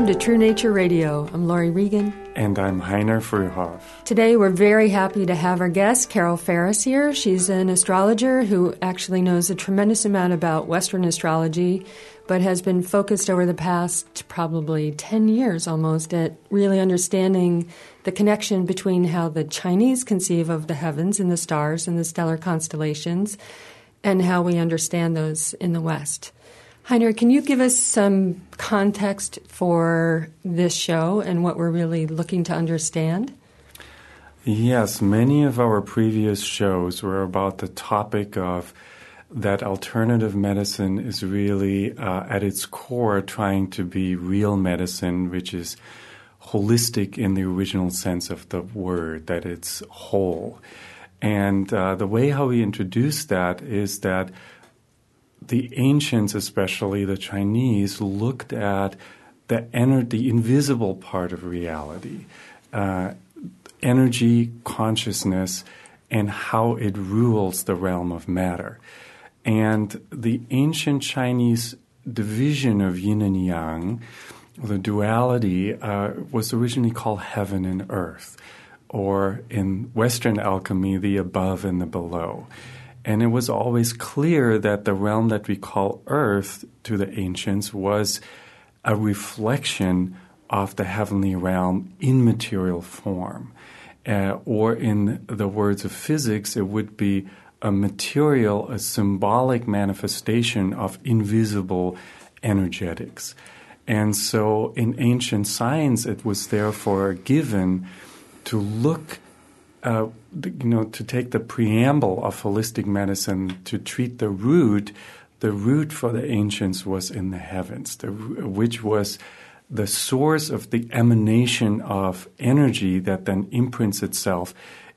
Welcome to True Nature Radio. I'm Laurie Regan. And I'm Heiner Fruehauf. Today we're very happy to have our guest, Carol Ferris, here. She's an astrologer who actually knows a tremendous amount about Western astrology, but has been focused over the past probably 10 years almost at really understanding the connection between how the Chinese conceive of the heavens and the stars and the stellar constellations and how we understand those in the West. Heiner, can you give us some context for this show and what we're really looking to understand? Yes, many of our previous shows were about the topic of that alternative medicine is really uh, at its core trying to be real medicine, which is holistic in the original sense of the word, that it's whole. And uh, the way how we introduce that is that the ancients, especially the Chinese, looked at the ener- the invisible part of reality, uh, energy, consciousness, and how it rules the realm of matter. And the ancient Chinese division of yin and yang, the duality, uh, was originally called heaven and earth, or in Western alchemy, the above and the below. And it was always clear that the realm that we call Earth to the ancients was a reflection of the heavenly realm in material form. Uh, or in the words of physics, it would be a material, a symbolic manifestation of invisible energetics. And so in ancient science, it was therefore given to look uh, you know, to take the preamble of holistic medicine to treat the root, the root for the ancients was in the heavens, the, which was the source of the emanation of energy that then imprints itself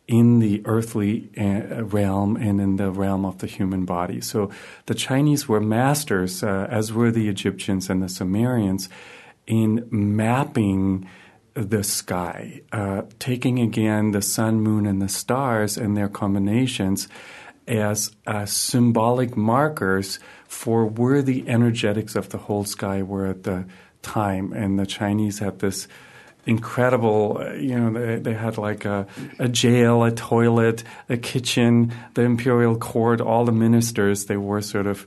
in the earthly uh, realm and in the realm of the human body. So the Chinese were masters, uh, as were the Egyptians and the Sumerians, in mapping the sky, uh, taking again the sun, moon, and the stars and their combinations as uh, symbolic markers for where the energetics of the whole sky were at the time. And the Chinese had this incredible, uh, you know, they, they had like a, a, jail, a toilet, a kitchen, the imperial court, all the ministers, they were sort of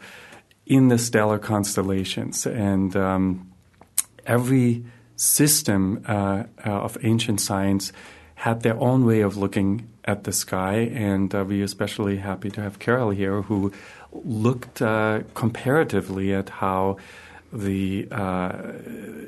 in the stellar constellations. And um, every system uh, uh, of ancient science had their own way of looking at the sky, and uh, we're especially happy to have Carol here, who looked uh, comparatively at how the uh,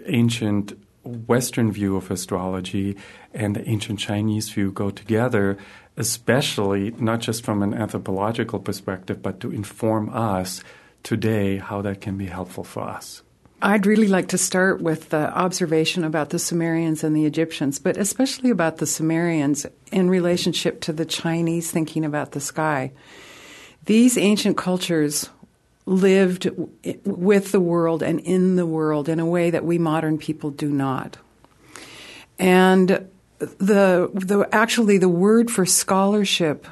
ancient Western view of astrology and the ancient Chinese view go together, especially not just from an anthropological perspective, but to inform us today how that can be helpful for us. I'd really like to start with the observation about the Sumerians and the Egyptians, but especially about the Sumerians in relationship to the Chinese thinking about the sky. These ancient cultures lived with the world and in the world in a way that we modern people do not. And the, the actually the word for scholarship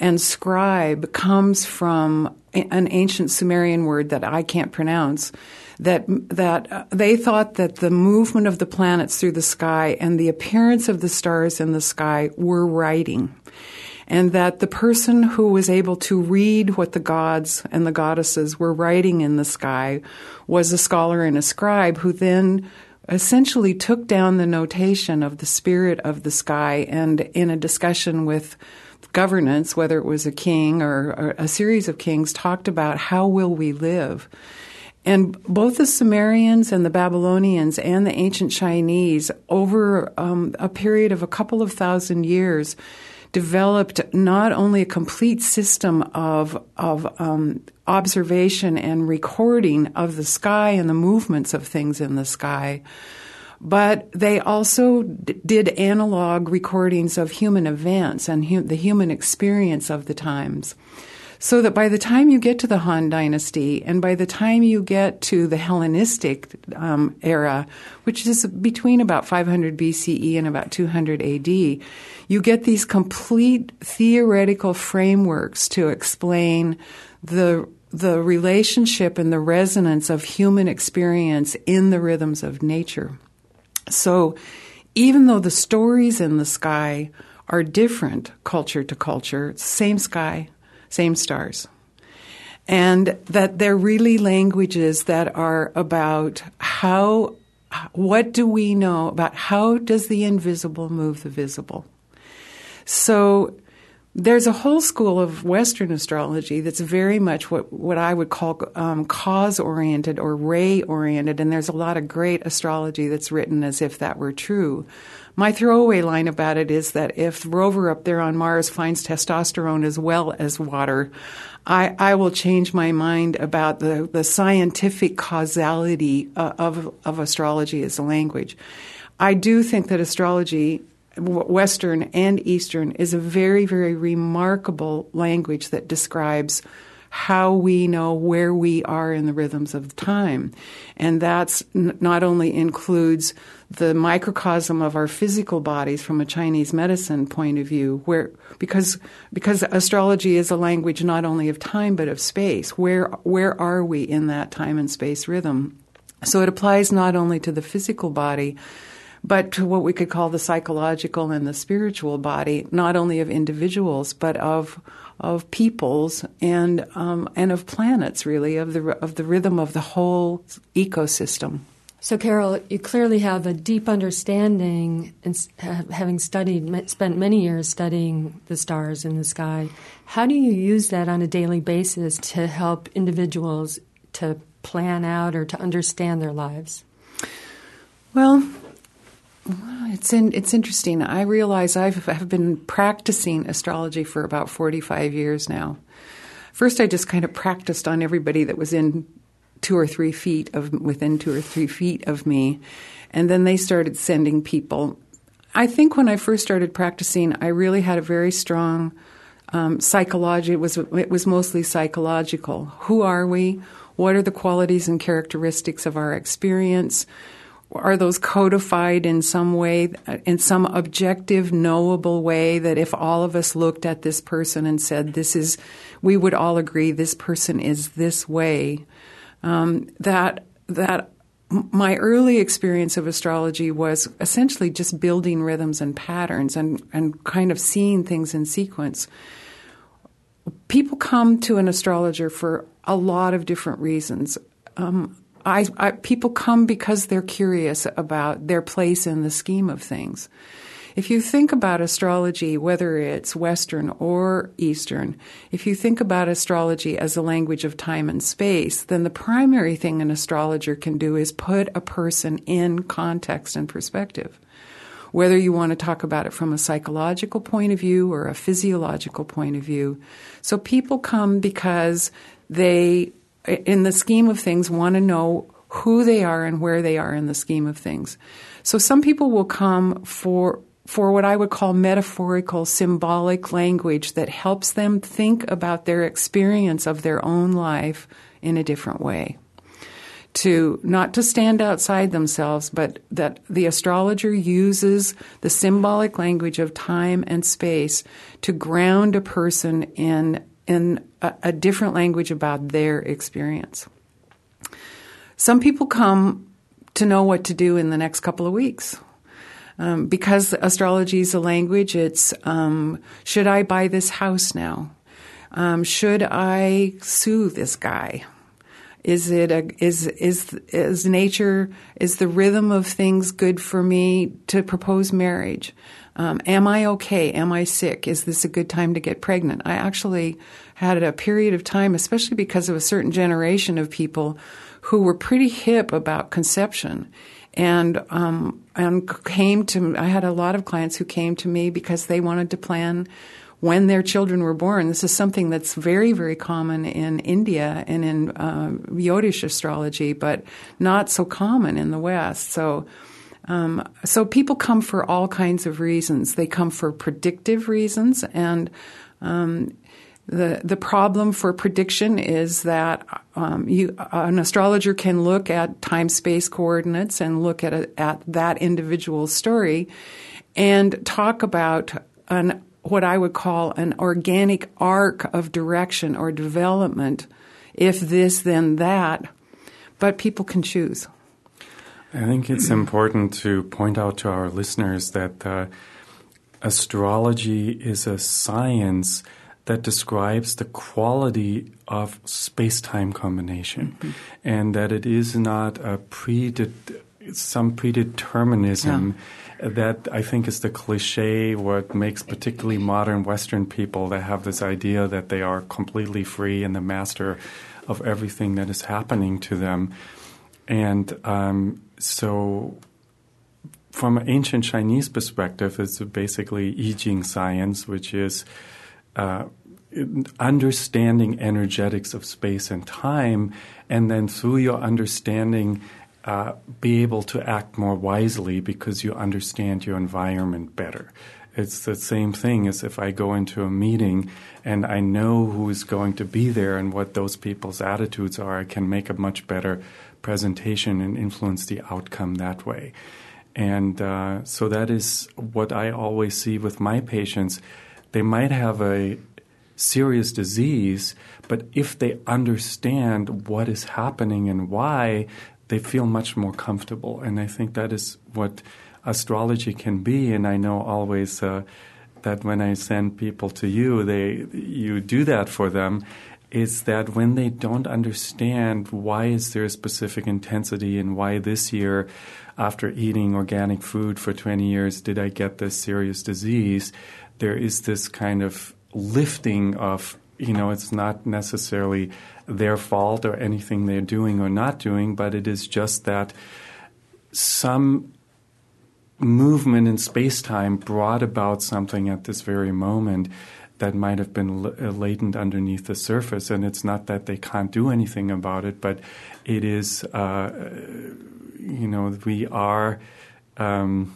and scribe comes from an ancient Sumerian word that I can't pronounce that that uh, they thought that the movement of the planets through the sky and the appearance of the stars in the sky were writing and that the person who was able to read what the gods and the goddesses were writing in the sky was a scholar and a scribe who then essentially took down the notation of the spirit of the sky and in a discussion with governance whether it was a king or, or a series of kings talked about how will we live. And both the Sumerians and the Babylonians and the ancient Chinese, over um, a period of a couple of thousand years, developed not only a complete system of of um, observation and recording of the sky and the movements of things in the sky, but they also d- did analog recordings of human events and hu- the human experience of the times. So that by the time you get to the Han Dynasty and by the time you get to the Hellenistic um, era, which is between about 500 BCE and about 200 AD, you get these complete theoretical frameworks to explain the the relationship and the resonance of human experience in the rhythms of nature. So even though the stories in the sky are different culture to culture, same sky, same stars. And that they're really languages that are about how, what do we know about how does the invisible move the visible? So there's a whole school of Western astrology that's very much what, what I would call um, cause oriented or ray oriented, and there's a lot of great astrology that's written as if that were true. My throwaway line about it is that if rover up there on Mars finds testosterone as well as water, I, I will change my mind about the, the scientific causality uh, of, of astrology as a language. I do think that astrology Western and Eastern is a very, very remarkable language that describes how we know where we are in the rhythms of time. And that's n- not only includes the microcosm of our physical bodies from a Chinese medicine point of view, where because because astrology is a language not only of time but of space. Where where are we in that time and space rhythm? So it applies not only to the physical body, but to what we could call the psychological and the spiritual body, not only of individuals, but of of peoples and um, and of planets, really, of the of the rhythm of the whole ecosystem. So, Carol, you clearly have a deep understanding, and having studied, spent many years studying the stars in the sky. How do you use that on a daily basis to help individuals to plan out or to understand their lives? Well, it's in, it's interesting. I realize I've have been practicing astrology for about 45 years now. First, I just kind of practiced on everybody that was in two or three feet of within two or three feet of me, and then they started sending people. I think when I first started practicing, I really had a very strong um, psychology. It was it was mostly psychological. Who are we? What are the qualities and characteristics of our experience? Are those codified in some way, in some objective, knowable way that if all of us looked at this person and said, this is, we would all agree this person is this way, um, that, that my early experience of astrology was essentially just building rhythms and patterns and, and kind of seeing things in sequence. People come to an astrologer for a lot of different reasons. Um, I, I, people come because they're curious about their place in the scheme of things. If you think about astrology, whether it's Western or Eastern, if you think about astrology as a language of time and space, then the primary thing an astrologer can do is put a person in context and perspective. Whether you want to talk about it from a psychological point of view or a physiological point of view. So people come because they in the scheme of things, want to know who they are and where they are in the scheme of things. So some people will come for for what I would call metaphorical, symbolic language that helps them think about their experience of their own life in a different way. To not to stand outside themselves, but that the astrologer uses the symbolic language of time and space to ground a person in in a, a different language about their experience. Some people come to know what to do in the next couple of weeks. Um, because astrology is a language, it's um, should I buy this house now? Um, should I sue this guy? Is it a, is is is nature is the rhythm of things good for me to propose marriage? Um, am I okay? Am I sick? Is this a good time to get pregnant? I actually had a period of time, especially because of a certain generation of people who were pretty hip about conception. And um, and came to I had a lot of clients who came to me because they wanted to plan when their children were born. This is something that's very, very common in India and in uh, Jyotish astrology, but not so common in the West. So um, so people come for all kinds of reasons. They come for predictive reasons, and um, the the problem for prediction is that um, you, an astrologer can look at time space coordinates and look at a, at that individual story, and talk about an what I would call an organic arc of direction or development. If this, then that. But people can choose. I think it's important to point out to our listeners that uh, astrology is a science that describes the quality of space time combination mm-hmm. and that it is not a predet- some predeterminism yeah. that I think is the cliche what makes particularly modern Western people that have this idea that they are completely free and the master of everything that is happening to them. And um, so from an ancient Chinese perspective, it's basically I Ching science, which is uh, understanding energetics of space and time, and then through your understanding, uh, be able to act more wisely because you understand your environment better. It's the same thing as if I go into a meeting and I know who is going to be there and what those people's attitudes are. I can make a much better presentation and influence the outcome that way. And uh, so that is what I always see with my patients. They might have a serious disease, but if they understand what is happening and why, they feel much more comfortable. And I think that is what astrology can be. And I know always uh, that when I send people to you, they you do that for them. Is that when they don't understand why is there a specific intensity and why this year, after eating organic food for 20 years, did I get this serious disease? There is this kind of lifting of you know, it's not necessarily their fault or anything they're doing or not doing, but it is just that some movement in space time brought about something at this very moment that might have been uh, latent underneath the surface. And it's not that they can't do anything about it, but it is, uh, you know, we are. Um,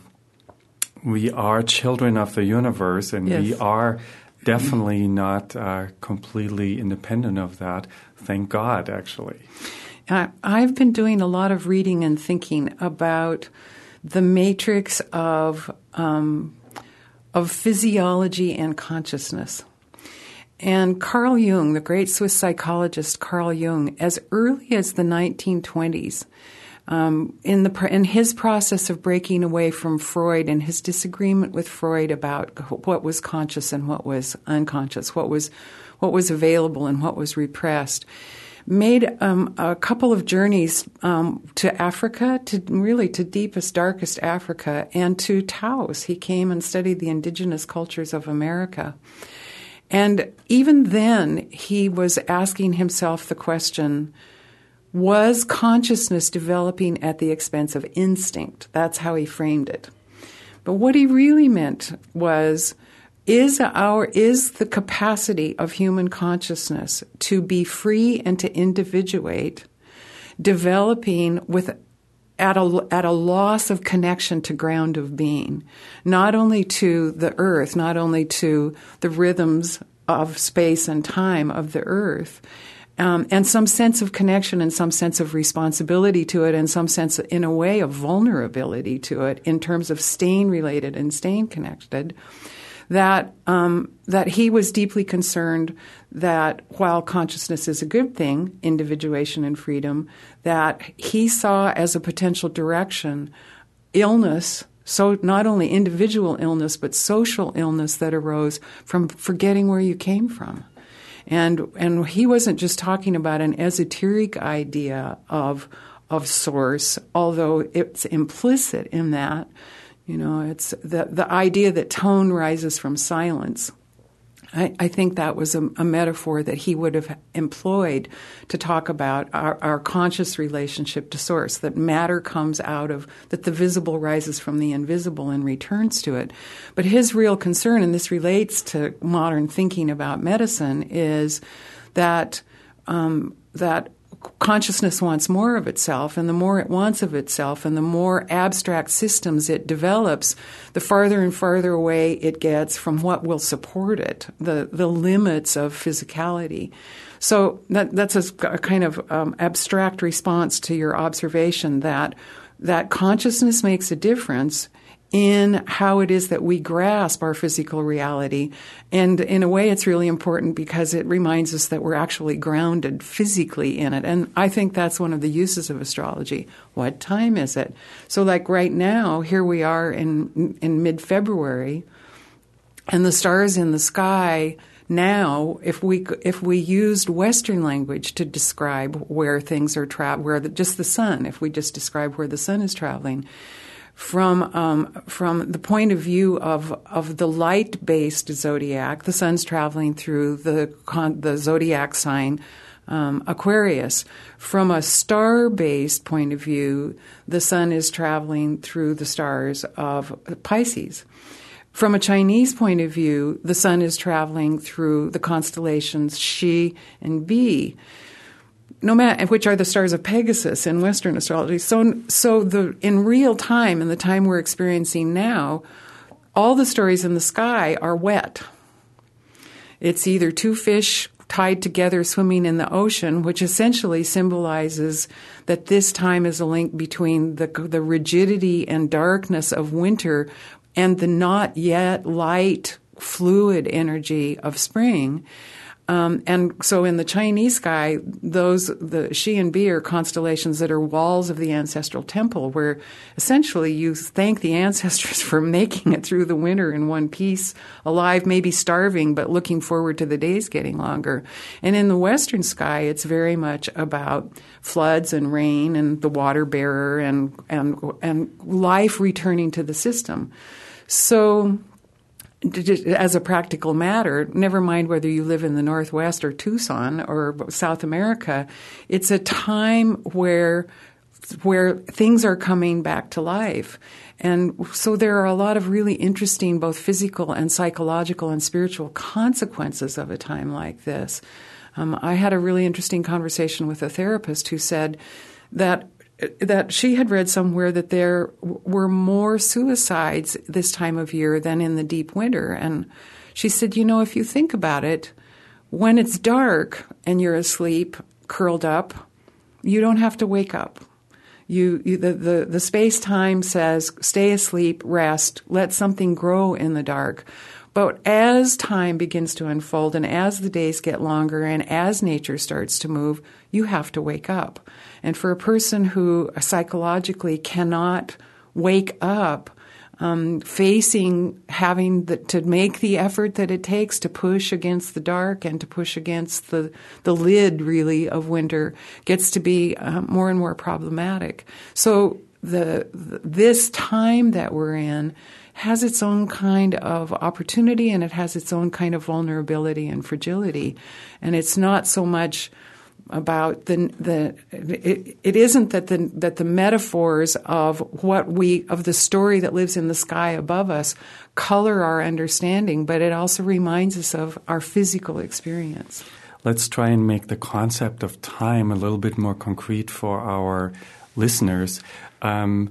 we are children of the universe, and yes. we are definitely not uh, completely independent of that. Thank God, actually. I've been doing a lot of reading and thinking about the matrix of um, of physiology and consciousness. And Carl Jung, the great Swiss psychologist Carl Jung, as early as the 1920s, um, in the in his process of breaking away from Freud and his disagreement with Freud about what was conscious and what was unconscious, what was what was available and what was repressed, made um, a couple of journeys um, to Africa, to really to deepest, darkest Africa, and to Taos. He came and studied the indigenous cultures of America. And even then, he was asking himself the question was consciousness developing at the expense of instinct? That's how he framed it. But what he really meant was is our is the capacity of human consciousness to be free and to individuate developing with at a, at a loss of connection to ground of being, not only to the earth, not only to the rhythms of space and time of the earth, um, and some sense of connection and some sense of responsibility to it and some sense in a way of vulnerability to it in terms of staying related and staying connected that um, that he was deeply concerned that while consciousness is a good thing, individuation and freedom, that he saw as a potential direction illness. So not only individual illness, but social illness that arose from forgetting where you came from. And and he wasn't just talking about an esoteric idea of of source, although it's implicit in that. You know, it's the the idea that tone rises from silence. I, I, think that was a, a, metaphor that he would have employed to talk about our, our, conscious relationship to source, that matter comes out of, that the visible rises from the invisible and returns to it. But his real concern, and this relates to modern thinking about medicine, is that um, that consciousness wants more of itself, and the more it wants of itself, and the more abstract systems it develops, the farther and farther away it gets from what will support it, the, the limits of physicality. So that, that's a, a kind of um, abstract response to your observation that that consciousness makes a difference in how it is that we grasp our physical reality. And in a way, it's really important because it reminds us that we're actually grounded physically in it. And I think that's one of the uses of astrology. What time is it? So, like right now, here we are in, in mid February, and the stars in the sky now, if we if we used Western language to describe where things are traveling, where the, just the sun, if we just describe where the sun is traveling, from um, from the point of view of of the light based zodiac, the sun's traveling through the con- the zodiac sign um, Aquarius. From a star based point of view, the sun is traveling through the stars of Pisces. From a Chinese point of view, the sun is traveling through the constellations Xi and Bi no matter which are the stars of Pegasus in Western astrology. So, so the in real time, in the time we're experiencing now, all the stories in the sky are wet. It's either two fish tied together swimming in the ocean, which essentially symbolizes that this time is a link between the the rigidity and darkness of winter and the not yet light fluid energy of spring. Um, and so in the Chinese sky, those the Xi and Bi are constellations that are walls of the ancestral temple, where essentially you thank the ancestors for making it through the winter in one piece, alive, maybe starving, but looking forward to the days getting longer. And in the Western sky, it's very much about floods and rain and the water bearer and and and life returning to the system. So as a practical matter, never mind whether you live in the Northwest or Tucson or South America, it's a time where where things are coming back to life. And so there are a lot of really interesting both physical and psychological and spiritual consequences of a time like this. Um, I had a really interesting conversation with a therapist who said that that she had read somewhere that there were more suicides this time of year than in the deep winter. And she said, you know, if you think about it, when it's dark and you're asleep, curled up, you don't have to wake up. You, you the, the, the space time says stay asleep, rest, let something grow in the dark. But as time begins to unfold and as the days get longer and as nature starts to move, you have to wake up. And for a person who psychologically cannot wake up, um, facing having the, to make the effort that it takes to push against the dark and to push against the the lid really of winter gets to be uh, more and more problematic. So the, the this time that we're in has its own kind of opportunity and it has its own kind of vulnerability and fragility, and it's not so much about the the it, it isn't that the that the metaphors of what we of the story that lives in the sky above us color our understanding, but it also reminds us of our physical experience. Let's try and make the concept of time a little bit more concrete for our listeners. Um,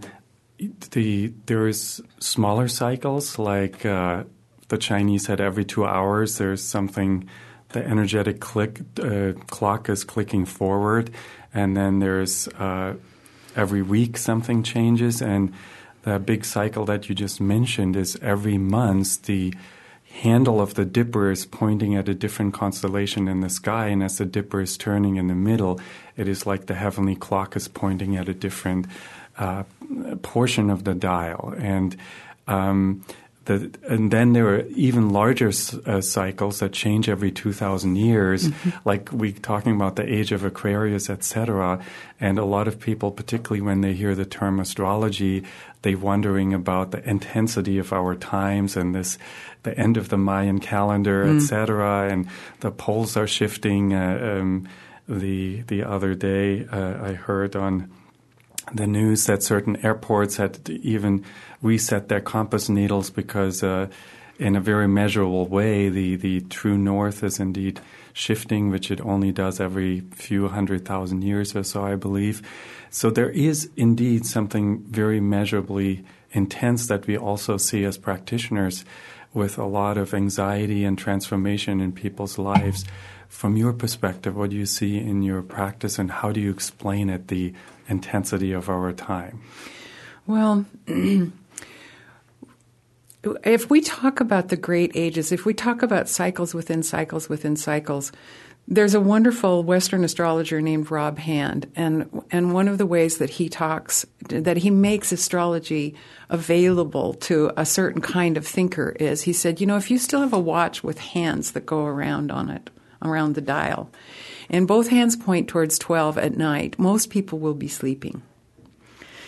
the there is smaller cycles like uh, the Chinese had every two hours. There's something the energetic click uh, clock is clicking forward, and then there's uh, every week something changes, and the big cycle that you just mentioned is every month the handle of the dipper is pointing at a different constellation in the sky, and as the dipper is turning in the middle, it is like the heavenly clock is pointing at a different uh, portion of the dial, and um, the, and then there are even larger uh, cycles that change every 2,000 years, mm-hmm. like we talking about the age of Aquarius, etc. And a lot of people, particularly when they hear the term astrology, they wondering about the intensity of our times and this, the end of the Mayan calendar, mm. etc. And the poles are shifting. Uh, um, the the other day, uh, I heard on the news that certain airports had even reset their compass needles because, uh, in a very measurable way, the, the true north is indeed shifting, which it only does every few hundred thousand years or so, I believe. So there is indeed something very measurably intense that we also see as practitioners with a lot of anxiety and transformation in people's lives. From your perspective, what do you see in your practice and how do you explain it, the intensity of our time? Well, if we talk about the great ages, if we talk about cycles within cycles within cycles, there's a wonderful Western astrologer named Rob Hand, and and one of the ways that he talks that he makes astrology available to a certain kind of thinker is he said, you know, if you still have a watch with hands that go around on it, around the dial, and both hands point towards twelve at night, most people will be sleeping.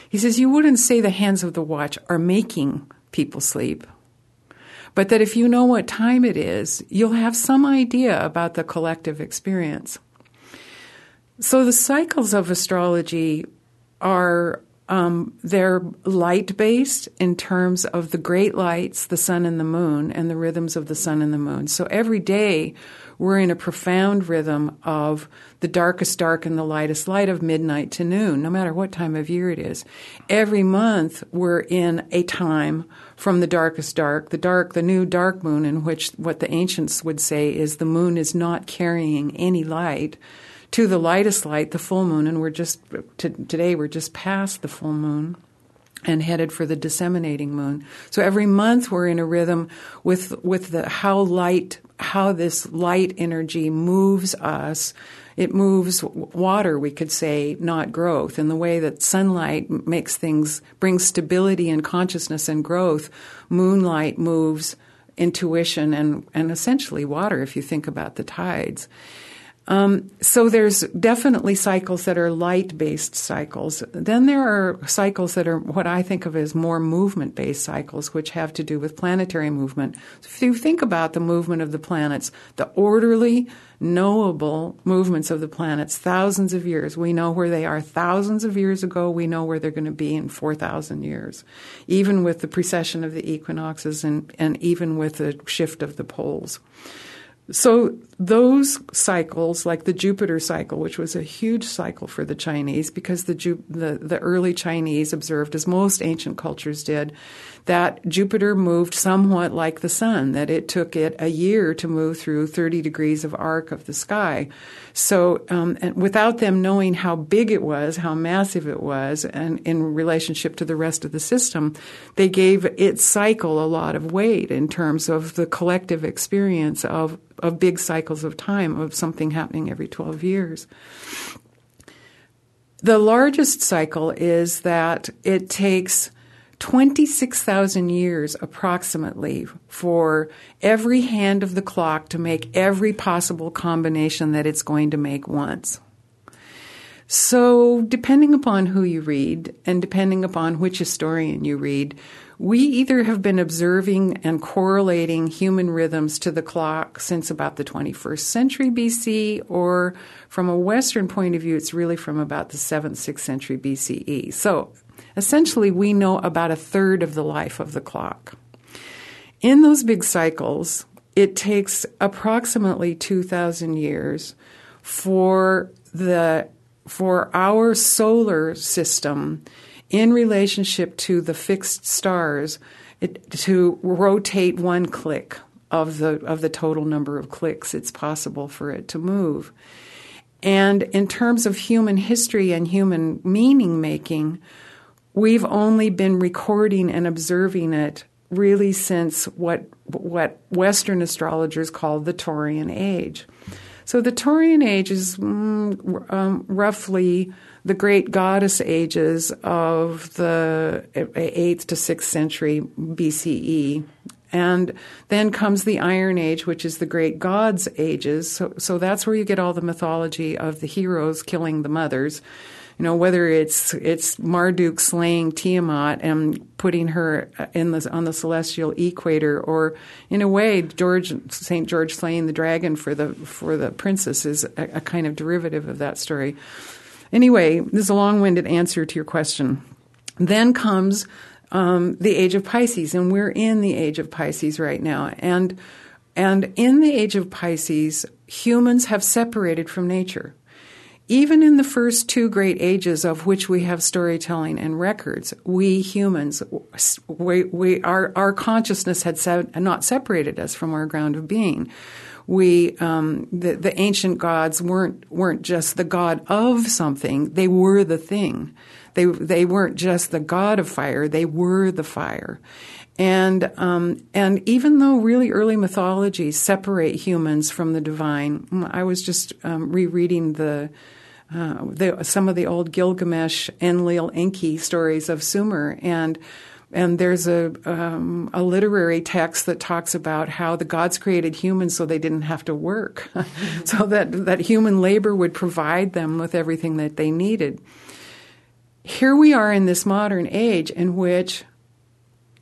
He says you wouldn't say the hands of the watch are making people sleep but that if you know what time it is, you'll have some idea about the collective experience. So the cycles of astrology are um, they're light based in terms of the great lights, the sun and the moon, and the rhythms of the sun and the moon. So every day we're in a profound rhythm of the darkest dark and the lightest light of midnight to noon, no matter what time of year it is. Every month we're in a time from the darkest dark, the dark, the new dark moon, in which what the ancients would say is the moon is not carrying any light, to the lightest light, the full moon, and we're just to, today we're just past the full moon and headed for the disseminating moon. So every month we're in a rhythm with with the how light how this light energy moves us it moves water, we could say, not growth. In the way that sunlight makes things, brings stability and consciousness and growth, moonlight moves intuition and, and essentially water if you think about the tides. Um, so there's definitely cycles that are light based cycles. Then there are cycles that are what I think of as more movement based cycles, which have to do with planetary movement. So if you think about the movement of the planets, the orderly, knowable movements of the planets, thousands of years, we know where they are thousands of years ago, we know where they're going to be in 4,000 years, even with the precession of the equinoxes and, and even with the shift of the poles. So those cycles, like the Jupiter cycle, which was a huge cycle for the Chinese, because the, the, the early Chinese observed, as most ancient cultures did, that Jupiter moved somewhat like the sun, that it took it a year to move through 30 degrees of arc of the sky. So, um, without them knowing how big it was, how massive it was, and in relationship to the rest of the system, they gave its cycle a lot of weight in terms of the collective experience of, of big cycles of time, of something happening every 12 years. The largest cycle is that it takes 26,000 years approximately for every hand of the clock to make every possible combination that it's going to make once. So, depending upon who you read and depending upon which historian you read, we either have been observing and correlating human rhythms to the clock since about the 21st century BC, or from a Western point of view, it's really from about the 7th, 6th century BCE. So, essentially we know about a third of the life of the clock. In those big cycles, it takes approximately 2,000 years for the for our solar system in relationship to the fixed stars it, to rotate one click of the of the total number of clicks it's possible for it to move. And in terms of human history and human meaning making, we've only been recording and observing it really since what what Western astrologers call the Taurian age. So the Taurian age is mm, um, roughly the great goddess ages of the 8th to 6th century BCE. And then comes the Iron Age, which is the great gods' ages. So, so that's where you get all the mythology of the heroes killing the mothers you know, whether it's it's Marduk slaying Tiamat and putting her in the on the celestial equator, or in a way, George Saint George slaying the dragon for the for the princess is a, a kind of derivative of that story. Anyway, this is a long-winded answer to your question. Then comes um, the age of Pisces, and we're in the age of Pisces right now, and and in the age of Pisces, humans have separated from nature even in the first two great ages of which we have storytelling and records, we humans, we, we, our, our consciousness had se- not separated us from our ground of being. We, um, the, the ancient gods weren't, weren't just the god of something, they were the thing. They, they weren't just the god of fire, they were the fire. And um, and even though really early mythologies separate humans from the divine, I was just um, rereading the, uh, the, some of the old Gilgamesh, Enlil, Enki stories of Sumer, and and there's a um, a literary text that talks about how the gods created humans so they didn't have to work, so that that human labor would provide them with everything that they needed. Here we are in this modern age in which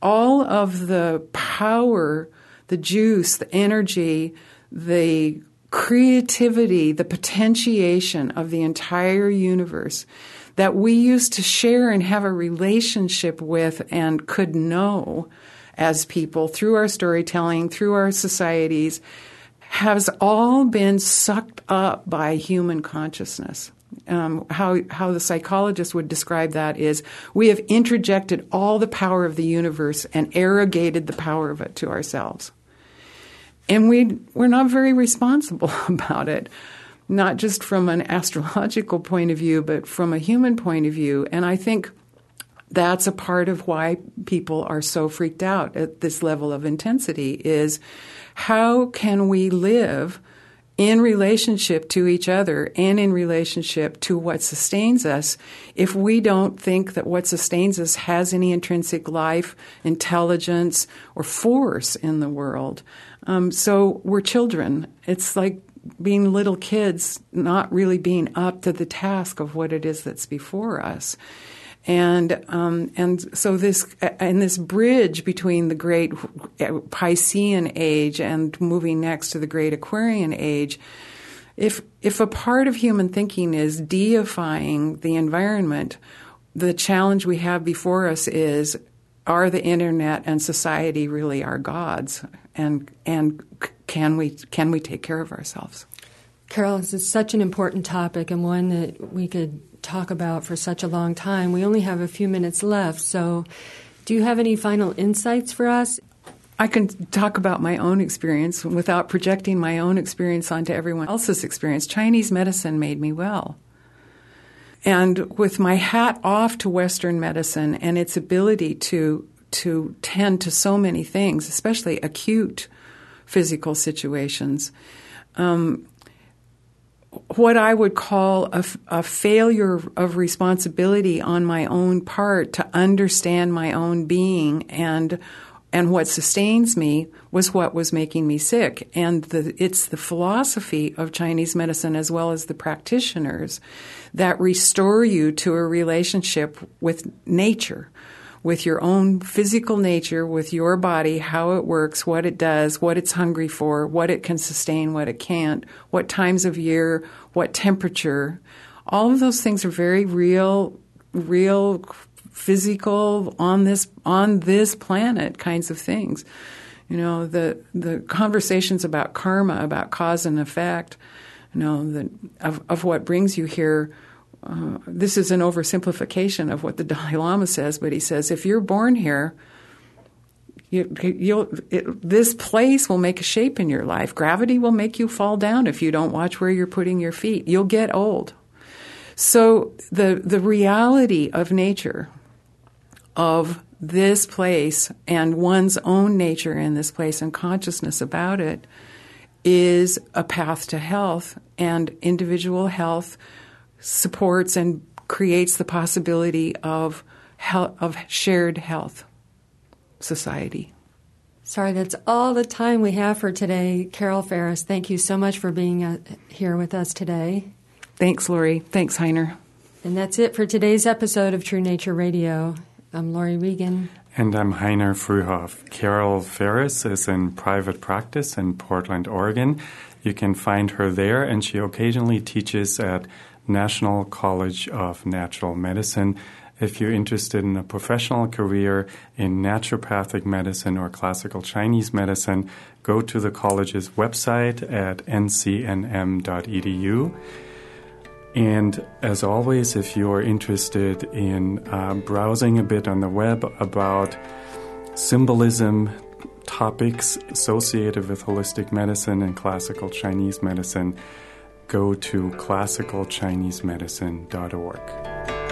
all of the power, the juice, the energy, the creativity, the potentiation of the entire universe that we used to share and have a relationship with and could know as people through our storytelling, through our societies, has all been sucked up by human consciousness. Um, how how the psychologist would describe that is we have interjected all the power of the universe and arrogated the power of it to ourselves, and we we're not very responsible about it, not just from an astrological point of view, but from a human point of view. And I think that's a part of why people are so freaked out at this level of intensity is how can we live in relationship to each other and in relationship to what sustains us if we don't think that what sustains us has any intrinsic life, intelligence, or force in the world. Um, so we're children. It's like being little kids, not really being up to the task of what it is that's before us and um, and so this and this bridge between the great Piscean age and moving next to the great Aquarian age, if if a part of human thinking is deifying the environment, the challenge we have before us is: Are the internet and society really our gods? And and can we can we take care of ourselves? Carol, this is such an important topic and one that we could talk about for such a long time. We only have a few minutes left, so do you have any final insights for us? I can talk about my own experience without projecting my own experience onto everyone else's experience. Chinese medicine made me well. And with my hat off to Western medicine and its ability to to tend to so many things, especially acute physical situations, um, what I would call a, a, failure of responsibility on my own part to understand my own being and and what sustains me was what was making me sick. And the, it's the philosophy of Chinese medicine as well as the practitioners that restore you to a relationship with nature with your own physical nature, with your body, how it works, what it does, what it's hungry for, what it can sustain, what it can't, what times of year, what temperature. All of those things are very real, real physical on this on this planet kinds of things. You know, the the conversations about karma, about cause and effect, you know, the, of of what brings you here uh, this is an oversimplification of what the Dalai Lama says, but he says if you're born here, you, it, this place will make a shape in your life. Gravity will make you fall down if you don't watch where you're putting your feet. You'll get old. So the the reality of nature, of this place and one's own nature in this place and consciousness about it, is a path to health and individual health supports and creates the possibility of health, of shared health society. Sorry, that's all the time we have for today. Carol Ferris, thank you so much for being uh, here with us today. Thanks, Laurie. Thanks, Heiner. And that's it for today's episode of True Nature Radio. I'm Laurie Regan. And I'm Heiner Fruehauf. Carol Ferris is in private practice in Portland, Oregon. You can find her there, and she occasionally teaches at National College of Natural Medicine. If you're interested in a professional career in naturopathic medicine or classical Chinese medicine, go to the college's website at ncnm.edu. And as always, if you're interested in uh, browsing a bit on the web about symbolism, topics associated with holistic medicine and classical Chinese medicine, go to classicalchinesemedicine.org.